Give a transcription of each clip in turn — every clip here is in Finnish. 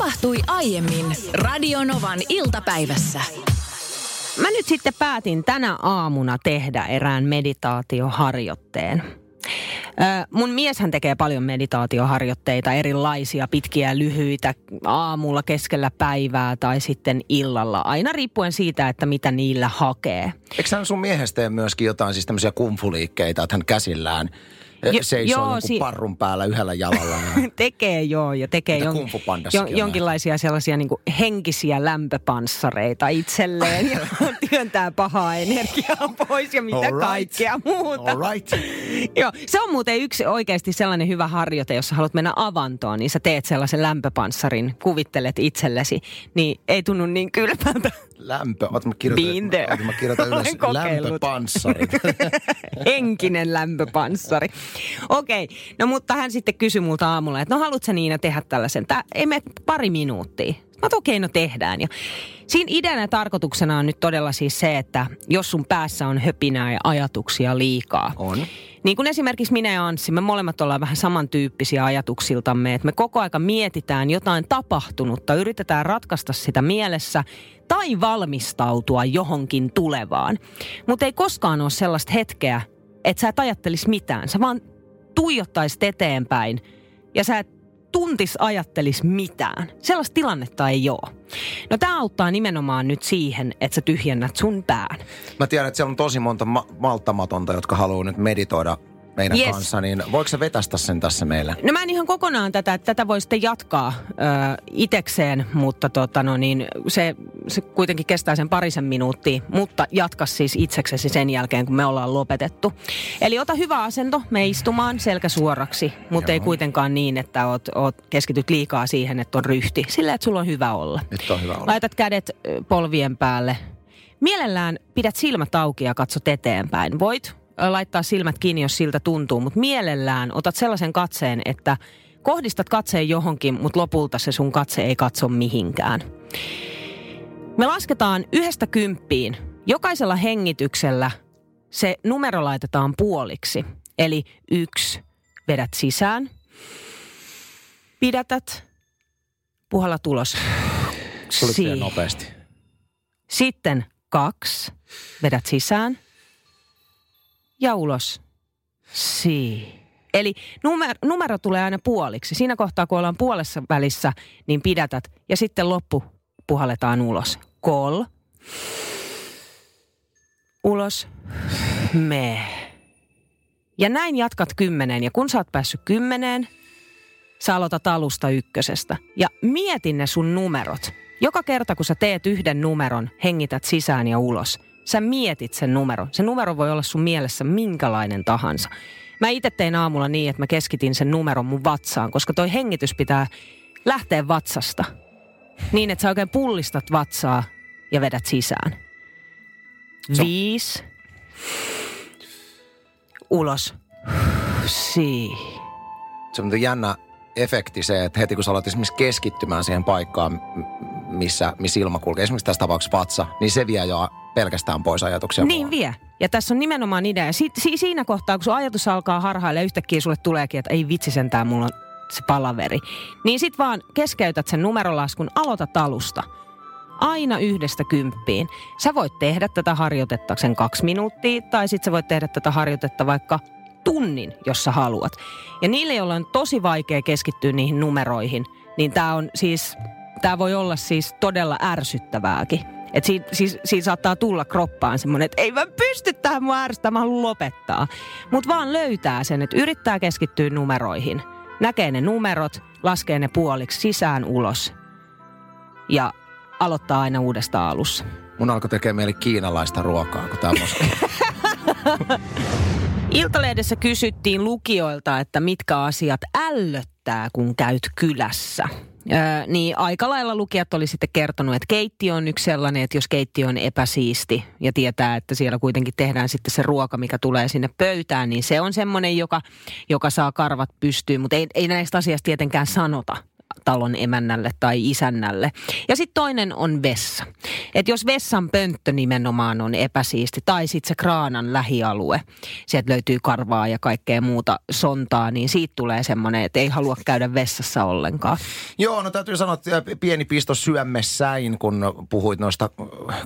tapahtui aiemmin Radionovan iltapäivässä. Mä nyt sitten päätin tänä aamuna tehdä erään meditaatioharjoitteen. Mun mieshän tekee paljon meditaatioharjoitteita, erilaisia, pitkiä ja lyhyitä, aamulla, keskellä päivää tai sitten illalla. Aina riippuen siitä, että mitä niillä hakee. Eikö hän sun miehestä tee myöskin jotain siis tämmöisiä kumfuliikkeitä, että hän käsillään jo, seisoo joo, si- parrun päällä yhdellä jalalla. Ja... tekee joo, ja tekee jon, jo, jonkinlaisia sellaisia niin kuin henkisiä lämpöpanssareita itselleen ja työntää pahaa energiaa pois ja mitä All right. kaikkea muuta. All right. joo, se on muuten yksi oikeasti sellainen hyvä harjoite, jos haluat mennä avantoon, niin sä teet sellaisen lämpöpanssarin, kuvittelet itsellesi, niin ei tunnu niin kylmältä. Lämpö, oot mä kirjoitan, oot mä kirjoitan ylös lämpöpanssari. Henkinen lämpöpanssari. Okei, okay. no mutta hän sitten kysyi multa aamulla, että no haluatko Niina tehdä tällaisen? Tää ei mene pari minuuttia. Mä okei, okay, no tehdään. Ja siinä ideana ja tarkoituksena on nyt todella siis se, että jos sun päässä on höpinää ja ajatuksia liikaa. On. Niin kuin esimerkiksi minä ja Anssi, me molemmat ollaan vähän samantyyppisiä ajatuksiltamme, että me koko aika mietitään jotain tapahtunutta, yritetään ratkaista sitä mielessä tai valmistautua johonkin tulevaan. Mutta ei koskaan ole sellaista hetkeä, että sä et ajattelisi mitään. Sä vaan tuijottaisit eteenpäin ja sä et tuntis ajattelis mitään. Sellaista tilannetta ei ole. No tämä auttaa nimenomaan nyt siihen, että sä tyhjennät sun pään. Mä tiedän, että siellä on tosi monta ma- malttamatonta, jotka haluaa nyt meditoida meidän yes. kanssa, niin voiko se vetästä sen tässä meille? No mä en ihan kokonaan tätä, että tätä voi sitten jatkaa ö, itekseen, mutta tota no niin, se, se kuitenkin kestää sen parisen minuuttia, mutta jatka siis itseksesi sen jälkeen, kun me ollaan lopetettu. Eli ota hyvä asento, me istumaan selkä suoraksi, mutta Joo. ei kuitenkaan niin, että oot, oot keskityt liikaa siihen, että on ryhti. Sillä, että sulla on hyvä olla. Nyt on hyvä olla. Laitat kädet polvien päälle. Mielellään pidät silmät auki ja katsot eteenpäin. Voit laittaa silmät kiinni, jos siltä tuntuu, mutta mielellään otat sellaisen katseen, että kohdistat katseen johonkin, mutta lopulta se sun katse ei katso mihinkään. Me lasketaan yhdestä kymppiin. Jokaisella hengityksellä se numero laitetaan puoliksi. Eli yksi, vedät sisään, pidätät, puhalla tulos. Tuli nopeasti. Sitten kaksi, vedät sisään – ja ulos. Si. Eli numero, numero tulee aina puoliksi. Siinä kohtaa, kun ollaan puolessa välissä, niin pidätät. Ja sitten loppu puhalletaan ulos. Kol. Ulos. Me. Ja näin jatkat kymmeneen. Ja kun sä oot päässyt kymmeneen, sä aloitat alusta ykkösestä. Ja mietin ne sun numerot. Joka kerta, kun sä teet yhden numeron, hengität sisään ja ulos – sä mietit sen numero. Se numero voi olla sun mielessä minkälainen tahansa. Mä itse tein aamulla niin, että mä keskitin sen numeron mun vatsaan, koska toi hengitys pitää lähteä vatsasta. Niin, että sä oikein pullistat vatsaa ja vedät sisään. So. Viisi. Ulos. Si. Se on jännä efekti se, että heti kun sä alat esimerkiksi keskittymään siihen paikkaan, missä, missä ilma kulkee, esimerkiksi tässä tapauksessa vatsa, niin se vie jo pelkästään pois ajatuksia. Niin mua. vie. Ja tässä on nimenomaan idea. Si- si- siinä kohtaa, kun sun ajatus alkaa harhailla, yhtäkkiä sulle tuleekin, että ei vitsi sentään, mulla on se palaveri. Niin sit vaan keskeytät sen numerolaskun, aloitat alusta. Aina yhdestä kymppiin. Sä voit tehdä tätä harjoitetta sen kaksi minuuttia, tai sit sä voit tehdä tätä harjoitetta vaikka tunnin, jos sä haluat. Ja niille, joilla on tosi vaikea keskittyä niihin numeroihin, niin tämä on siis, tämä voi olla siis todella ärsyttävääkin. Että siinä, siis, siinä saattaa tulla kroppaan semmoinen, että ei mä pysty tähän mua ärsyttämään, mä haluan lopettaa. Mutta vaan löytää sen, että yrittää keskittyä numeroihin. Näkee ne numerot, laskee ne puoliksi sisään ulos. Ja aloittaa aina uudesta alussa. Mun alkoi tekemään mieli kiinalaista ruokaa, kun tämmöistä. Iltalehdessä kysyttiin lukijoilta, että mitkä asiat ällöttää, kun käyt kylässä. Öö, niin aika lailla lukijat oli sitten kertonut, että keittiö on yksi sellainen, että jos keittiö on epäsiisti ja tietää, että siellä kuitenkin tehdään sitten se ruoka, mikä tulee sinne pöytään, niin se on semmoinen, joka, joka saa karvat pystyyn, mutta ei, ei näistä asiasta tietenkään sanota talon emännälle tai isännälle. Ja sitten toinen on vessa. että jos vessan pönttö nimenomaan on epäsiisti tai sitten se kraanan lähialue, sieltä löytyy karvaa ja kaikkea muuta sontaa, niin siitä tulee semmoinen, että ei halua käydä vessassa ollenkaan. Joo, no täytyy sanoa, että pieni pisto syömessäin, kun puhuit noista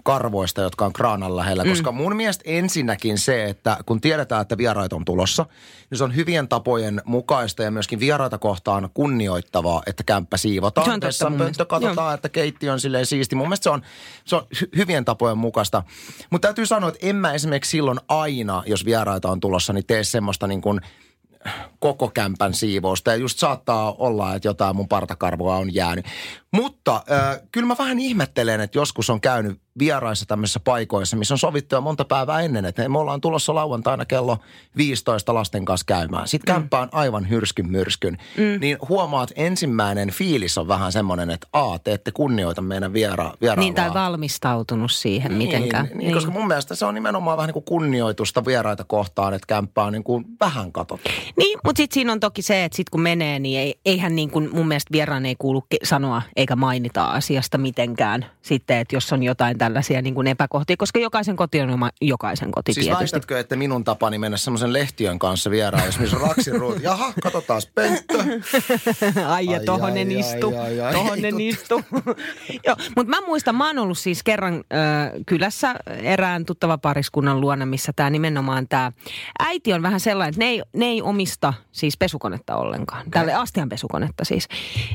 karvoista, jotka on kraanan lähellä. Mm. Koska mun mielestä ensinnäkin se, että kun tiedetään, että vieraita on tulossa, niin se on hyvien tapojen mukaista ja myöskin vieraita kohtaan kunnioittavaa, että kämppä siivotaan. On totta katsotaan, Joo. että keitti on silleen siisti. Mun mielestä se on, se on hy- hyvien tapojen mukaista. Mutta täytyy sanoa, että en mä esimerkiksi silloin aina, jos vieraita on tulossa, niin tee semmoista niin kuin – koko kämpän siivousta. Ja just saattaa olla, että jotain mun partakarvoa on jäänyt. Mutta äh, kyllä mä vähän ihmettelen, että joskus on käynyt vieraissa tämmöisissä paikoissa, missä on sovittu jo monta päivää ennen, että me ollaan tulossa lauantaina kello 15 lasten kanssa käymään. Sitten mm. kämppä on aivan hyrskyn myrskyn. Mm. Niin huomaat, ensimmäinen fiilis on vähän semmoinen, että a, te ette kunnioita meidän viera, vierailua. Niin, tai valmistautunut siihen niin, mitenkään. Niin, niin, koska mun mielestä se on nimenomaan vähän niin kuin kunnioitusta vieraita kohtaan, että kämppä on niin kuin vähän katsottu. Niin, mutta sitten siinä on toki se, että sitten kun menee, niin ei, eihän niin kuin mun mielestä vieraan ei kuulu sanoa eikä mainita asiasta mitenkään sitten, että jos on jotain tällaisia niin kuin epäkohtia, koska jokaisen koti on oma, jokaisen koti siis tietysti. väitätkö, että minun tapani mennä semmoisen lehtiön kanssa vieraan, jos missä on raksiruut, jaha, katsotaan pönttö. ai ja tohon ne istu, tohon ne istu. Joo, mutta mä muistan, mä oon ollut siis kerran äh, kylässä erään tuttava pariskunnan luona, missä tämä nimenomaan tämä äiti on vähän sellainen, että ne ei, ne ei omista siis pesukonetta ollenkaan. Okay. Tälle astian pesukonetta siis.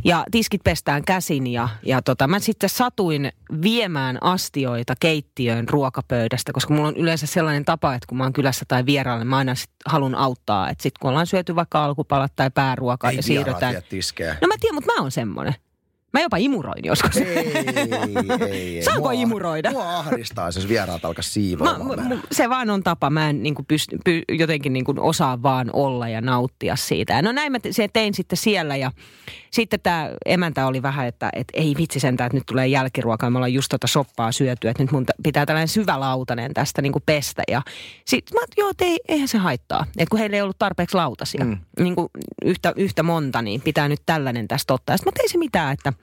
Ja tiskit pestään käsin ja, ja tota, mä sitten satuin viemään astioita keittiöön ruokapöydästä, koska mulla on yleensä sellainen tapa, että kun mä oon kylässä tai vieraalle, mä aina sit halun auttaa. Että sitten kun ollaan syöty vaikka alkupalat tai pääruokaa ja siirrytään. No mä tiedän, mutta mä oon semmoinen. Mä jopa imuroin joskus. Ei, ei, ei. Saanko mua, imuroida? Mua ahdistaa, jos vieraat alkaa siivoamaan. Mä, se vaan on tapa. Mä en niin kuin pyst, py, jotenkin niin kuin osaa vaan olla ja nauttia siitä. No näin mä se tein sitten siellä ja sitten tämä emäntä oli vähän, että, että ei vitsi sentään, että nyt tulee jälkiruokaa. Me ollaan just tota soppaa syöty, että nyt mun pitää tällainen syvä lautanen tästä niin kuin pestä. Ja sitten mä joo, ei, eihän se haittaa. Että kun heillä ei ollut tarpeeksi lautasia, mm. niin kuin yhtä, yhtä monta, niin pitää nyt tällainen tästä ottaa. Sitten mä tein se mitään, että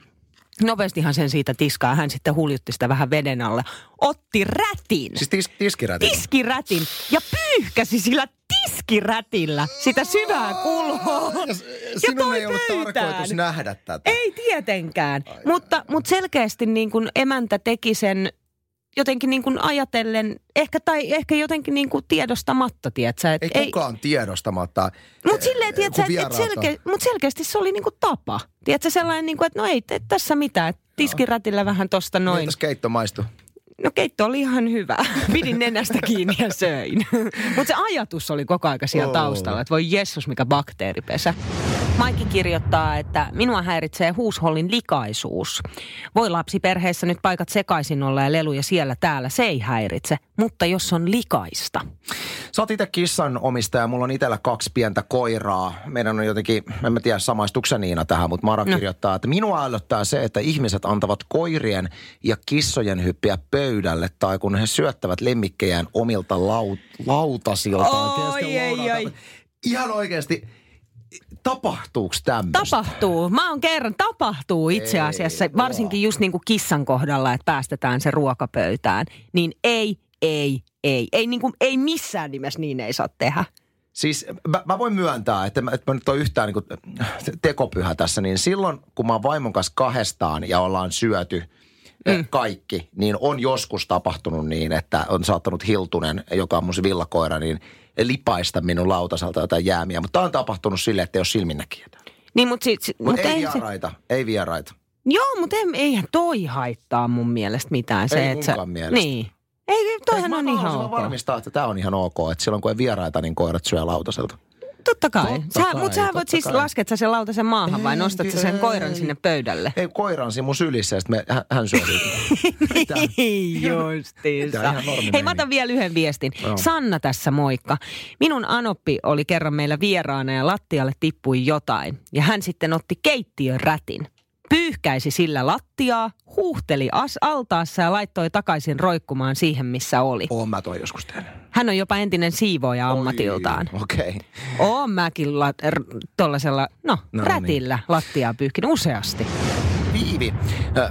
Nopeastihan sen siitä tiskaa. Hän sitten huljutti sitä vähän veden alle. Otti rätin. Siis tis, tiskirätin? Tiskirätin. Ja pyyhkäsi sillä tiskirätillä sitä syvää kulhoa. Ja, sinun ja ei ollut tarkoitus nähdä tätä. Ei tietenkään. Ai, mutta, mutta selkeästi niin kuin emäntä teki sen jotenkin niin kuin ajatellen, ehkä, tai ehkä jotenkin niin kuin tiedostamatta, tiedätkö? Et ei, ei kukaan tiedostamatta. Mutta silleen, tiedätkö, et selke, mut selkeästi se oli niin kuin tapa. Tiedätkö, sellainen, niin kuin, että no ei tee tässä mitään. Tiskirätillä vähän tosta noin. Mitäs keitto maistuu? No keitto oli ihan hyvä. Pidin nenästä kiinni ja söin. Mutta se ajatus oli koko aika siellä taustalla, että voi jessus mikä bakteeripesä. Maikki kirjoittaa, että minua häiritsee huushollin likaisuus. Voi lapsiperheessä nyt paikat sekaisin olla ja leluja siellä täällä, se ei häiritse. Mutta jos on likaista. Sä oot itse kissan omistaja, mulla on itsellä kaksi pientä koiraa. Meidän on jotenkin, en mä tiedä samaistuksen Niina tähän, mutta Mara no. kirjoittaa, että minua ällöttää se, että ihmiset antavat koirien ja kissojen hyppiä pöydälle tai kun he syöttävät lemmikkejään omilta laut- lautasiltaan. Oi, ei, ei. Ihan oikeasti Tapahtuuko tämmöistä? Tapahtuu. Mä oon kerran, tapahtuu itse asiassa, ei, varsinkin just niin kuin kissan kohdalla, että päästetään se ruokapöytään. Niin ei, ei, ei. Ei, niin kuin, ei missään nimessä niin ei saa tehdä. Siis mä, mä voin myöntää, että mä, että mä nyt ole yhtään niin kuin tekopyhä tässä, niin silloin kun mä oon vaimon kanssa kahdestaan ja ollaan syöty mm. kaikki, niin on joskus tapahtunut niin, että on saattanut Hiltunen, joka on mun villakoira, niin – lipaista minun lautasalta jotain jäämiä. Mutta tämä on tapahtunut silleen, että ei ole silminnäkijöitä. Niin, mutta si, si, mut mut ei, ei vieraita, se... ei vieraita. Joo, mutta ei, eihän toi haittaa mun mielestä mitään. Se, ei että sä, mielestä. Niin. Ei, toihan on ihan ok. varmistaa, että tämä on ihan ok, että silloin kun ei vieraita, niin koirat syö lautaselta. Totta kai. Totta sä, kai mutta sä voit siis, kai. lasket sä sen lautasen maahan vai nostat sä sen koiran sinne pöydälle? Ei, koiran siinä mun sylissä ja sitten hän syö Niin justiinsa. Hei, mä otan vielä yhden viestin. No. Sanna tässä moikka. Minun Anoppi oli kerran meillä vieraana ja lattialle tippui jotain. Ja hän sitten otti keittiön rätin pyyhkäisi sillä lattiaa, huuhteli as altaassa ja laittoi takaisin roikkumaan siihen, missä oli. Oon mä toi joskus tehnyt. Hän on jopa entinen siivooja ammatiltaan. Okei. Okay. Oon mäkin la, r, tollasella, no, No niin. rätillä lattiaa pyyhkinyt useasti. Viivi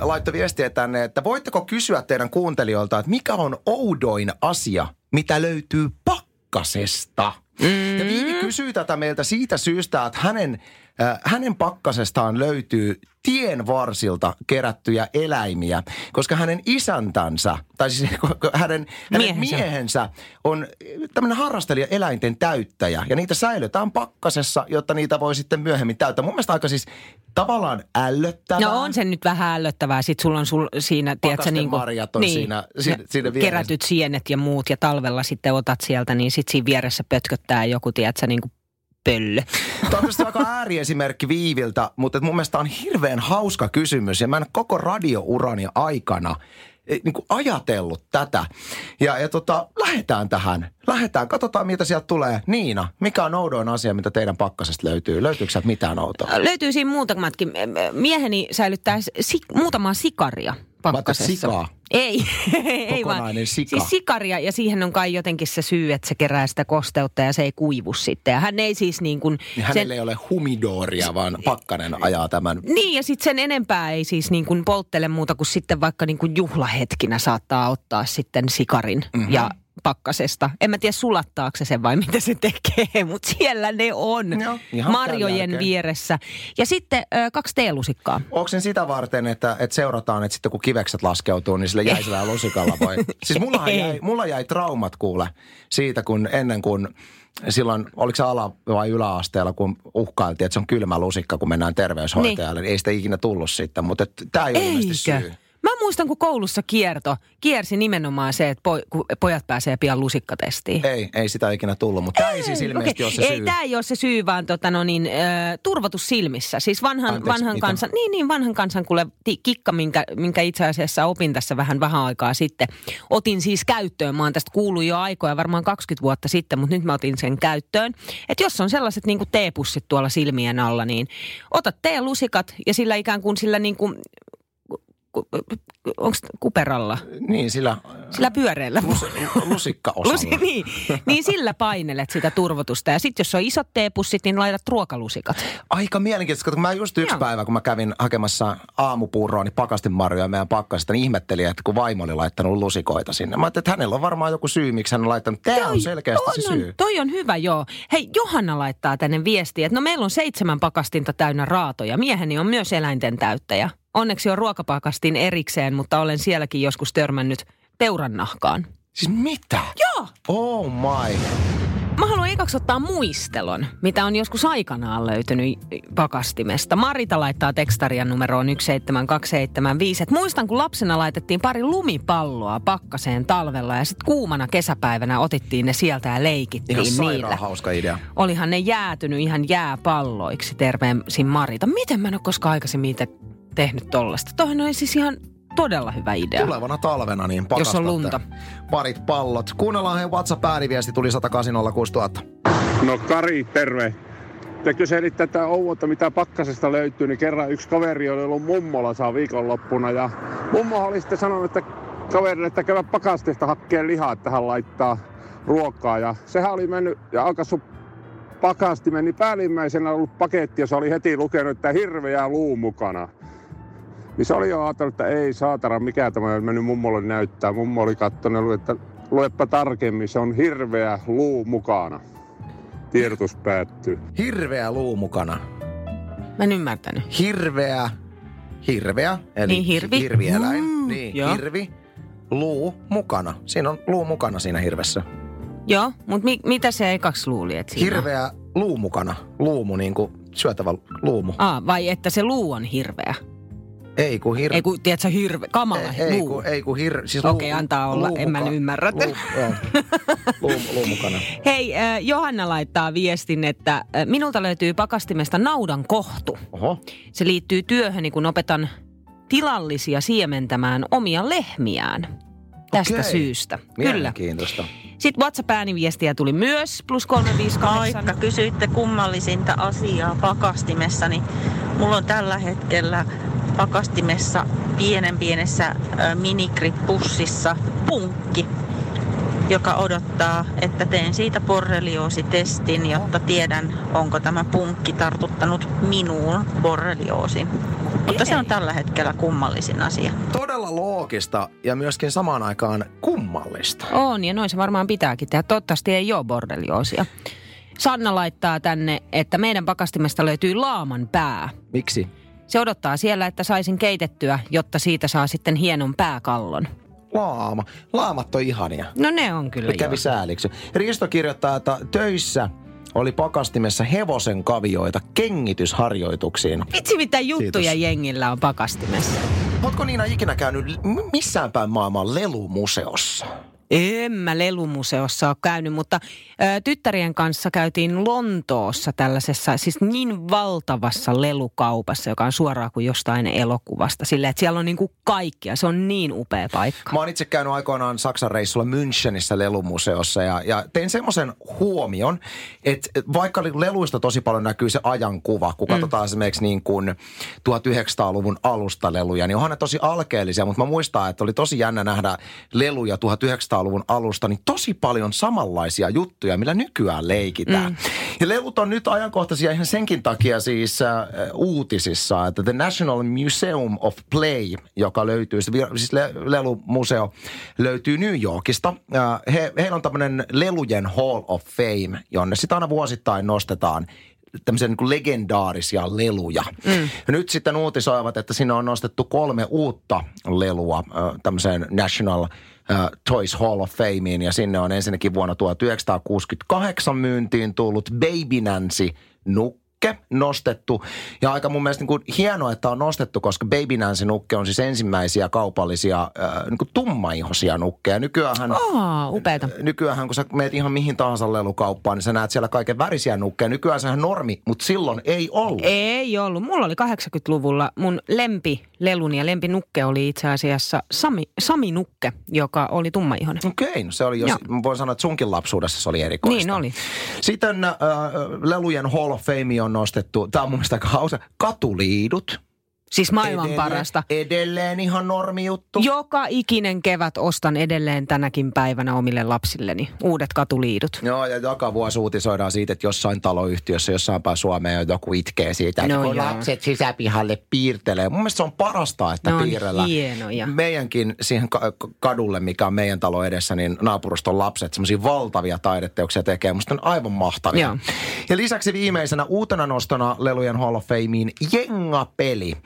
laittoi viestiä tänne, että voitteko kysyä teidän kuuntelijoilta, että mikä on oudoin asia, mitä löytyy pakkasesta? Mm. Ja Viivi kysyy tätä meiltä siitä syystä, että hänen, äh, hänen pakkasestaan löytyy tien varsilta kerättyjä eläimiä, koska hänen isäntänsä, tai siis hänen, hänen Miehensä. miehensä on tämmöinen harrastelija eläinten täyttäjä. Ja niitä säilytään pakkasessa, jotta niitä voi sitten myöhemmin täyttää. Mun mielestä aika siis tavallaan ällöttävää. No on se nyt vähän ällöttävää. Sitten sulla on sul, siinä, tiedätkö, niin kuin, marjat on siinä- si- ja siinä vieressä. kerätyt sienet ja muut ja talvella sitten otat sieltä, niin sitten siinä vieressä pötköttää joku, tiedätkö, niin kuin pöllö. Tämä on aika ääriesimerkki Viiviltä, mutta mun mielestä on hirveän hauska kysymys. Ja mä en koko radiourani aikana eh, niin kuin ajatellut tätä. Ja, ja tota, lähdetään tähän. Lähdetään, katsotaan mitä sieltä tulee. Niina, mikä on oudoin asia, mitä teidän pakkasesta löytyy? Löytyykö sieltä mitään outoa? Löytyy siinä muutamatkin. Mieheni säilyttää si- muutamaa sikaria pakkasessa. sikaa? Ei, ei vaan. Sika. Siis sikaria ja siihen on kai jotenkin se syy, että se kerää sitä kosteutta ja se ei kuivu sitten. Ja hän ei siis niin kuin... Niin hänellä ei ole humidoria, vaan pakkanen ajaa tämän. Niin ja sitten sen enempää ei siis niin kuin polttele muuta kuin sitten vaikka niin kuin juhlahetkinä saattaa ottaa sitten sikarin mm-hmm. ja pakkasesta. En mä tiedä sulattaako se sen vai mitä se tekee, mutta siellä ne on tämän marjojen vieressä. Ja sitten ö, kaksi teelusikkaa. Onko sen sitä varten, että, että seurataan, että sitten kun kivekset laskeutuu, niin sille jäisellä lusikalla voi? Siis mullahan Ei. jäi, mulla jäi traumat kuule siitä, kun ennen kuin silloin, oliko se ala- vai yläasteella, kun uhkailtiin, että se on kylmä lusikka, kun mennään terveyshoitajalle, niin ei sitä ikinä tullut sitten, mutta tämä ei ole syy. Muistan, kun koulussa kierto, kiersi nimenomaan se, että kun pojat pääsee pian lusikkatestiin. Ei, ei sitä ikinä tullut, mutta tämä ei siis ilmeisesti okei. ole se Ei, syy. tämä ei ole se syy, vaan tota, no niin, äh, turvotus silmissä. Siis vanhan, Anteeksi, vanhan mitä? kansan, niin, niin, vanhan kansan kuule ti- kikka, minkä, minkä itse asiassa opin tässä vähän vähän aikaa sitten. Otin siis käyttöön, mä oon tästä kuullut jo aikoja, varmaan 20 vuotta sitten, mutta nyt mä otin sen käyttöön. Että jos on sellaiset niin kuin teepussit tuolla silmien alla, niin otat teelusikat ja sillä ikään kuin sillä niin kuin, onko kuperalla? Niin, sillä Sillä pyöreällä. lusikkaosalla. Lusi, niin, niin sillä painelet sitä turvotusta. Ja sitten jos on isot teepussit, niin laitat ruokalusikat. Aika mielenkiintoista, kun mä just yksi Joo. päivä, kun mä kävin hakemassa aamupuuroa, niin pakastinmarjoja meidän pakkasta, niin ihmettelin, että kun vaimo oli laittanut lusikoita sinne. Mä ajattelin, että hänellä on varmaan joku syy, miksi hän on laittanut. Tämä on selkeästi on, se syy. Toi on hyvä, joo. Hei, Johanna laittaa tänne viestiä, että no meillä on seitsemän pakastinta täynnä raatoja. Mieheni on myös eläinten täyttäjä. Onneksi on ruokapakastin erikseen, mutta olen sielläkin joskus törmännyt peurannahkaan. Siis mitä? Joo! Oh my. Mä haluan ekaksi ottaa muistelon, mitä on joskus aikanaan löytynyt pakastimesta. Marita laittaa tekstarian numeroon 17275. Et muistan, kun lapsena laitettiin pari lumipalloa pakkaseen talvella ja sitten kuumana kesäpäivänä otittiin ne sieltä ja leikittiin Ihan niillä. hauska idea. Olihan ne jäätynyt ihan jääpalloiksi, terveisin Marita. Miten mä en ole koskaan aikaisemmin itse tehnyt tollasta? Toihan on siis ihan todella hyvä idea. Tulevana talvena niin Jos on lunta. parit pallot. Kuunnellaan hei WhatsApp-ääniviesti, tuli 1806000. No Kari, terve. Te kyselitte tätä ouota, mitä pakkasesta löytyy, niin kerran yksi kaveri oli ollut mummolassa viikonloppuna ja mummo oli sitten sanonut, että kaverille, että käydä pakastesta hakkeen lihaa, että hän laittaa ruokaa ja sehän oli mennyt ja alkaissut pakastimen, niin päällimmäisenä ollut paketti, jossa oli heti lukenut, että hirveä luu mukana. Niin se oli jo ajatellut, että ei saatana, mikä tämä on mennyt mummolle näyttää. Mummo oli katsonut, että luepa tarkemmin, se on hirveä luu mukana. Tiedotus päättyy. Hirveä luu mukana. Mä en ymmärtänyt. Hirveä, hirveä, eli Niin, hirvi. hirvieläin. Mm, niin, joo. hirvi, luu mukana. Siinä on luu mukana siinä hirvessä. Joo, mutta mi- mitä se ekaksi luuli, että siinä on? Hirveä luu mukana. Luumu, niin kuin syötävä luumu. Aa, vai että se luu on hirveä? Ei kun hirveä. Ei kun, tiedätkö, hirve, kamala ei, ei, luu. kun, ei kun hir... Siis Okei, antaa olla, en mä nyt ymmärrä. Luu, luu, luu mukana. Hei, äh, Johanna laittaa viestin, että äh, minulta löytyy pakastimesta naudan kohtu. Oho. Se liittyy työhöni, kun opetan tilallisia siementämään omia lehmiään. Tästä Okei. syystä. Kyllä. Mielenkiintoista. Sitten WhatsApp-ääniviestiä tuli myös, plus 358. Vaikka kysyitte kummallisinta asiaa pakastimessa, niin mulla on tällä hetkellä pakastimessa pienen pienessä ö, minigrip-pussissa punkki. joka odottaa, että teen siitä borrelioositestin, jotta tiedän, onko tämä punkki tartuttanut minuun borrelioosin. Mutta se on tällä hetkellä kummallisin asia. Todella loogista ja myöskin samaan aikaan kummallista. On, ja noin se varmaan pitääkin tehdä. Toivottavasti ei ole bordelioosia. Sanna laittaa tänne, että meidän pakastimesta löytyy laaman pää. Miksi? Se odottaa siellä, että saisin keitettyä, jotta siitä saa sitten hienon pääkallon. Laama. Laamat on ihania. No ne on kyllä Kävi joo. sääliksi. Risto kirjoittaa, että töissä oli pakastimessa hevosen kavioita kengitysharjoituksiin. Vitsi mitä juttuja Kiitos. jengillä on pakastimessa. Ootko Niina ikinä käynyt missään päin maailmaa lelumuseossa? En mä lelumuseossa ole käynyt, mutta ö, tyttärien kanssa käytiin Lontoossa tällaisessa, siis niin valtavassa lelukaupassa, joka on suoraan kuin jostain elokuvasta. Sillä että siellä on niin kuin kaikkia, se on niin upea paikka. Mä oon itse käynyt aikoinaan Saksan reissulla Münchenissä lelumuseossa ja, ja tein semmoisen huomion, että et vaikka leluista tosi paljon näkyy se ajankuva, kun katsotaan esimerkiksi niin kuin 1900-luvun alusta leluja, niin onhan ne tosi alkeellisia, mutta mä muistan, että oli tosi jännä nähdä leluja 1900-luvun alusta, niin tosi paljon samanlaisia juttuja, millä nykyään leikitään. Mm. Ja lelut on nyt ajankohtaisia ihan senkin takia siis äh, uutisissa, että The National Museum of Play, joka löytyy, siis le- lelumuseo löytyy New Yorkista. Äh, he, heillä on tämmöinen lelujen Hall of Fame, jonne sitä aina vuosittain nostetaan tämmöisiä niin kuin legendaarisia leluja. Mm. Nyt sitten uutisoivat, että sinne on nostettu kolme uutta lelua äh, tämmöiseen National äh, Toys Hall of Fameen. Ja sinne on ensinnäkin vuonna 1968 myyntiin tullut Baby Nancy Nukke nostettu. Ja aika mun mielestä niin kuin hienoa, että on nostettu, koska Baby Nancy Nukke on siis ensimmäisiä kaupallisia äh, niin kuin tummaihoisia nukkeja. Aa, upeeta. nykyään kun sä meet ihan mihin tahansa lelukauppaan, niin sä näet siellä kaiken värisiä nukkeja. Nykyään sehän normi, mutta silloin ei ollut. Ei ollut. Mulla oli 80-luvulla mun lempi leluni ja lempinukke oli itse asiassa Sami, Sami Nukke, joka oli tummaihoinen. Okei, no se oli jo, Joo. mä voin sanoa, että sunkin lapsuudessa se oli erikoista. Niin oli. Sitten äh, lelujen Hall of Fame on nostettu, tämä on mun mielestä aika hauska, katuliidut. Siis maailman Edelleen- parasta. Edelleen ihan normijuttu. Joka ikinen kevät ostan edelleen tänäkin päivänä omille lapsilleni uudet katuliidut. Joo, ja joka vuosi uutisoidaan siitä, että jossain taloyhtiössä, jossain päin Suomeen joku itkee siitä, että No kun joo. lapset sisäpihalle piirtelee. Mun mielestä se on parasta, että Ne on piirrellään. hienoja. Meidänkin siihen ka- kadulle, mikä on meidän talo edessä, niin naapuruston lapset semmoisia valtavia taideteoksia tekee. Musta on aivan mahtavia. Joo. Ja lisäksi viimeisenä uutena nostona Lelujen Hall of Fameen Jenga-peli.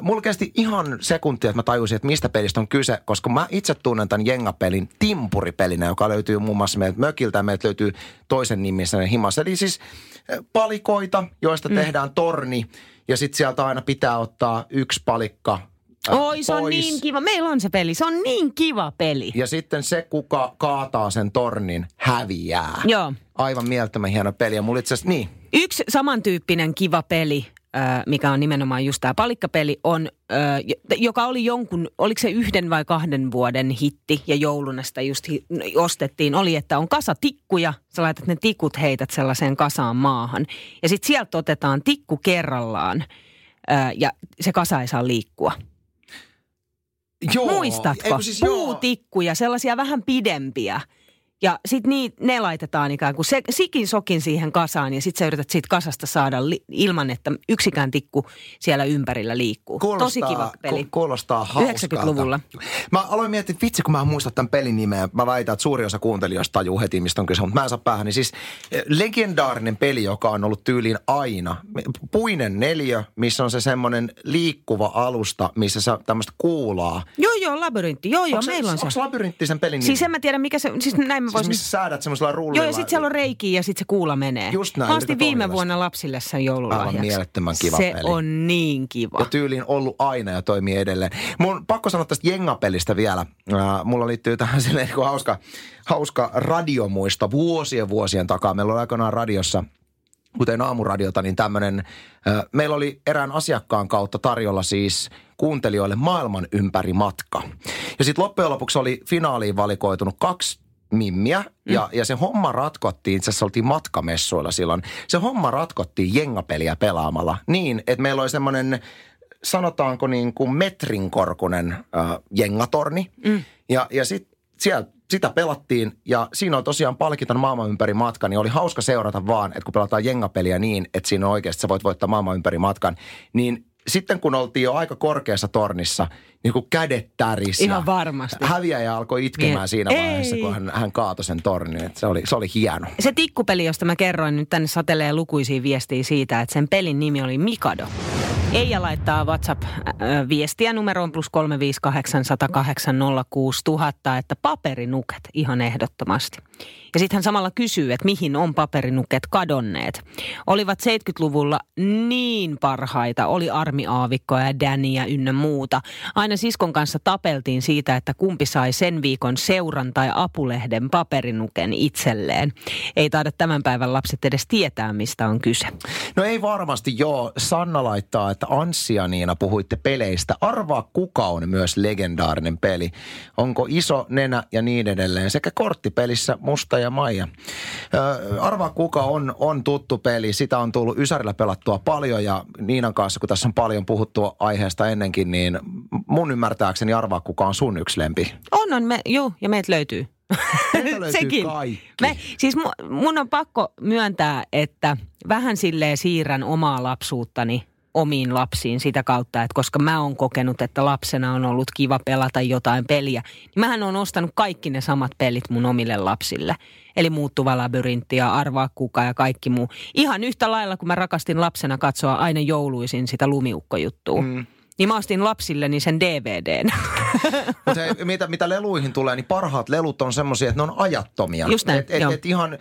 Mulla kesti ihan sekuntia, että mä tajusin, että mistä pelistä on kyse, koska mä itse tunnen tämän Jenga-pelin timpuripelinä, joka löytyy muun muassa meiltä mökiltä ja meiltä löytyy toisen nimissä himassa. Eli siis palikoita, joista mm. tehdään torni ja sitten sieltä aina pitää ottaa yksi palikka Oi, se on niin kiva. Meillä on se peli. Se on niin kiva peli. Ja sitten se, kuka kaataa sen tornin, häviää. Joo. Aivan mielettömän hieno peli. Ja mulla itse asiassa, niin, Yksi samantyyppinen kiva peli, mikä on nimenomaan just tämä palikkapeli, on, joka oli jonkun, oliko se yhden vai kahden vuoden hitti ja jouluna sitä just hi- ostettiin, oli, että on kasa tikkuja, sä laitat ne tikut heität sellaiseen kasaan maahan. Ja sitten sieltä otetaan tikku kerrallaan ja se kasa ei saa liikkua. joo. Muistatko? Siis joo. Puutikkuja, sellaisia vähän pidempiä. Ja sitten ne laitetaan ikään kuin se, sikin sokin siihen kasaan ja sitten sä yrität siitä kasasta saada li, ilman, että yksikään tikku siellä ympärillä liikkuu. Tosi kiva peli. Ku, kuulostaa hauskalta. 90-luvulla. Mä aloin miettiä, että vitsi kun mä en muista tämän pelin nimeä. Mä väitän, että suuri osa kuuntelijoista tajuu heti, mistä on kyse, mutta mä en saa päähän. Niin siis eh, legendaarinen peli, joka on ollut tyyliin aina. Puinen neljä, missä on se semmoinen liikkuva alusta, missä sä tämmöistä kuulaa. Joo, joo, labyrintti. Joo, joo, Onko meillä on se. Onko labyrintti sen pelin Siis nimi? en mä tiedä, mikä se, siis näin mä Siis voisin... missä säädät semmoisella rullilla. Joo, ja sitten siellä on reikiä ja sitten se kuula menee. Just näin, Mä ostin viime ohjata vuonna lapsille sen joululahjaksi. Aivan mielettömän kiva se peli. on niin kiva. Ja tyyliin ollut aina ja toimii edelleen. Mun pakko sanoa tästä Jenga-pelistä vielä. Äh, mulla liittyy tähän silleen niin hauska, hauska radiomuisto vuosien vuosien takaa. Meillä oli aikanaan radiossa kuten aamuradiota, niin tämmöinen, äh, meillä oli erään asiakkaan kautta tarjolla siis kuuntelijoille maailman ympäri matka. Ja sitten loppujen lopuksi oli finaaliin valikoitunut kaksi mimmiä Mm. ja, ja se homma ratkottiin, itse asiassa oltiin matkamessuilla silloin, se homma ratkottiin jengapeliä pelaamalla niin, että meillä oli semmoinen sanotaanko niin kuin metrin korkunen äh, jengatorni mm. ja, ja sitten siellä sitä pelattiin ja siinä on tosiaan palkiton maailman ympäri matka, niin oli hauska seurata vaan, että kun pelataan jengapeliä niin, että siinä on oikeasti sä voit voittaa maailman ympäri matkan, niin sitten kun oltiin jo aika korkeassa tornissa, niin kuin kädet täris. Ihan varmasti. Häviäjä alkoi itkemään Niin. siinä vaiheessa, Ei. kun hän, hän kaatoi sen tornin. Et se, oli, se oli hieno. Se tikkupeli, josta mä kerroin, nyt tänne satelee lukuisia viestiä siitä, että sen pelin nimi oli Mikado. Eija laittaa WhatsApp-viestiä numeroon plus 358 108 06000, että paperinuket ihan ehdottomasti. Ja sitten hän samalla kysyy, että mihin on paperinuket kadonneet. Olivat 70-luvulla niin parhaita, oli armiaavikkoja ja däniä ynnä muuta. Aina siskon kanssa tapeltiin siitä, että kumpi sai sen viikon seuran tai apulehden paperinuken itselleen. Ei taida tämän päivän lapset edes tietää, mistä on kyse. No ei varmasti joo. Sanna laittaa, että Anssi ja Niina puhuitte peleistä. Arvaa kuka on myös legendaarinen peli. Onko iso nenä ja niin edelleen. Sekä korttipelissä Musta ja Maija. Ö, arvaa kuka on, on tuttu peli. Sitä on tullut Ysärillä pelattua paljon ja Niinan kanssa, kun tässä on paljon puhuttu aiheesta ennenkin, niin mun ymmärtääkseni arvaa kuka on sun yksi lempi. On, on, me, juu, ja meitä löytyy. Löytyy kaikki. Me, siis mu, mun on pakko myöntää, että vähän silleen siirrän omaa lapsuuttani omiin lapsiin sitä kautta, että koska mä oon kokenut, että lapsena on ollut kiva pelata jotain peliä, niin mähän on ostanut kaikki ne samat pelit mun omille lapsille. Eli muuttuva labyrintti ja arvaa kuka ja kaikki muu. Ihan yhtä lailla, kun mä rakastin lapsena katsoa aina jouluisin sitä lumiukkojuttua. Mm. Niin mä ostin lapsilleni sen DVDn. Mutta se, mitä, mitä leluihin tulee, niin parhaat lelut on semmoisia, että ne on ajattomia. Just näin, et, et, et ihan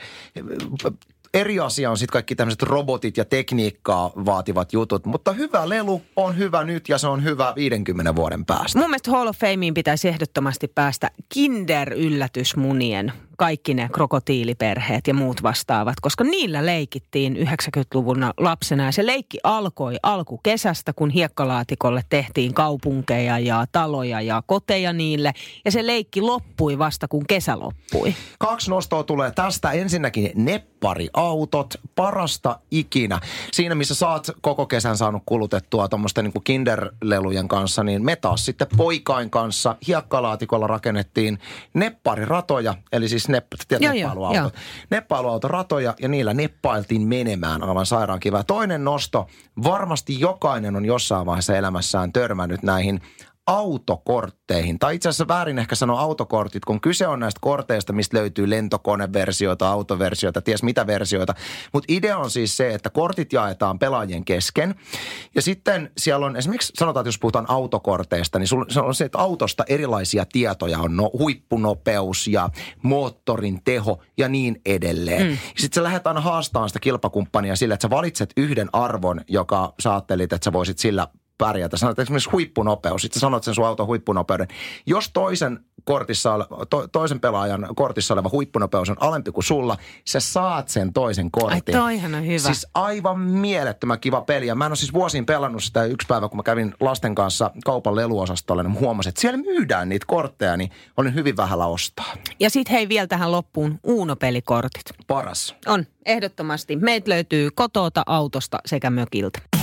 eri asia on sitten kaikki tämmöiset robotit ja tekniikkaa vaativat jutut. Mutta hyvä lelu on hyvä nyt ja se on hyvä 50 vuoden päästä. Mun mielestä Hall of Fameen pitäisi ehdottomasti päästä Kinder-yllätysmunien kaikki ne krokotiiliperheet ja muut vastaavat, koska niillä leikittiin 90-luvun lapsena. Ja se leikki alkoi alkukesästä, kun hiekkalaatikolle tehtiin kaupunkeja ja taloja ja koteja niille. Ja se leikki loppui vasta, kun kesä loppui. Kaksi nostoa tulee tästä. Ensinnäkin neppariautot, parasta ikinä. Siinä, missä sä oot koko kesän saanut kulutettua tuommoisten niin kinderlelujen kanssa, niin me taas sitten poikain kanssa hiekkalaatikolla rakennettiin neppariratoja, eli siis nepp, tiedät, Joo, joo, neppailuautot. joo. Neppailuautoratoja ja niillä neppailtiin menemään aivan sairaan. Toinen nosto, varmasti jokainen on jossain vaiheessa elämässään törmännyt näihin autokortteihin. Tai itse asiassa väärin ehkä sanoa autokortit, kun kyse on näistä korteista, mistä löytyy lentokoneversioita, autoversioita, ties mitä versioita. Mutta idea on siis se, että kortit jaetaan pelaajien kesken. Ja sitten siellä on esimerkiksi, sanotaan, että jos puhutaan autokorteista, niin se on se, että autosta erilaisia tietoja on. No, huippunopeus ja moottorin teho ja niin edelleen. Mm. Sitten sä lähdet aina haastamaan sitä kilpakumppania sillä, että sä valitset yhden arvon, joka sä ajattelit, että sä voisit sillä pärjätä. Sanoit esimerkiksi huippunopeus. Sitten sanot sen sun auton huippunopeuden. Jos toisen, kortissa ole, to, toisen pelaajan kortissa oleva huippunopeus on alempi kuin sulla, sä saat sen toisen kortin. Ai toihan on hyvä. Siis aivan mielettömän kiva peli. Ja mä en ole siis vuosiin pelannut sitä yksi päivä, kun mä kävin lasten kanssa kaupan leluosastolle, niin huomasin, että siellä myydään niitä kortteja, niin olin hyvin vähällä ostaa. Ja sitten hei vielä tähän loppuun Uuno-pelikortit. Paras. On, ehdottomasti. Meitä löytyy kotoota, autosta sekä mökiltä.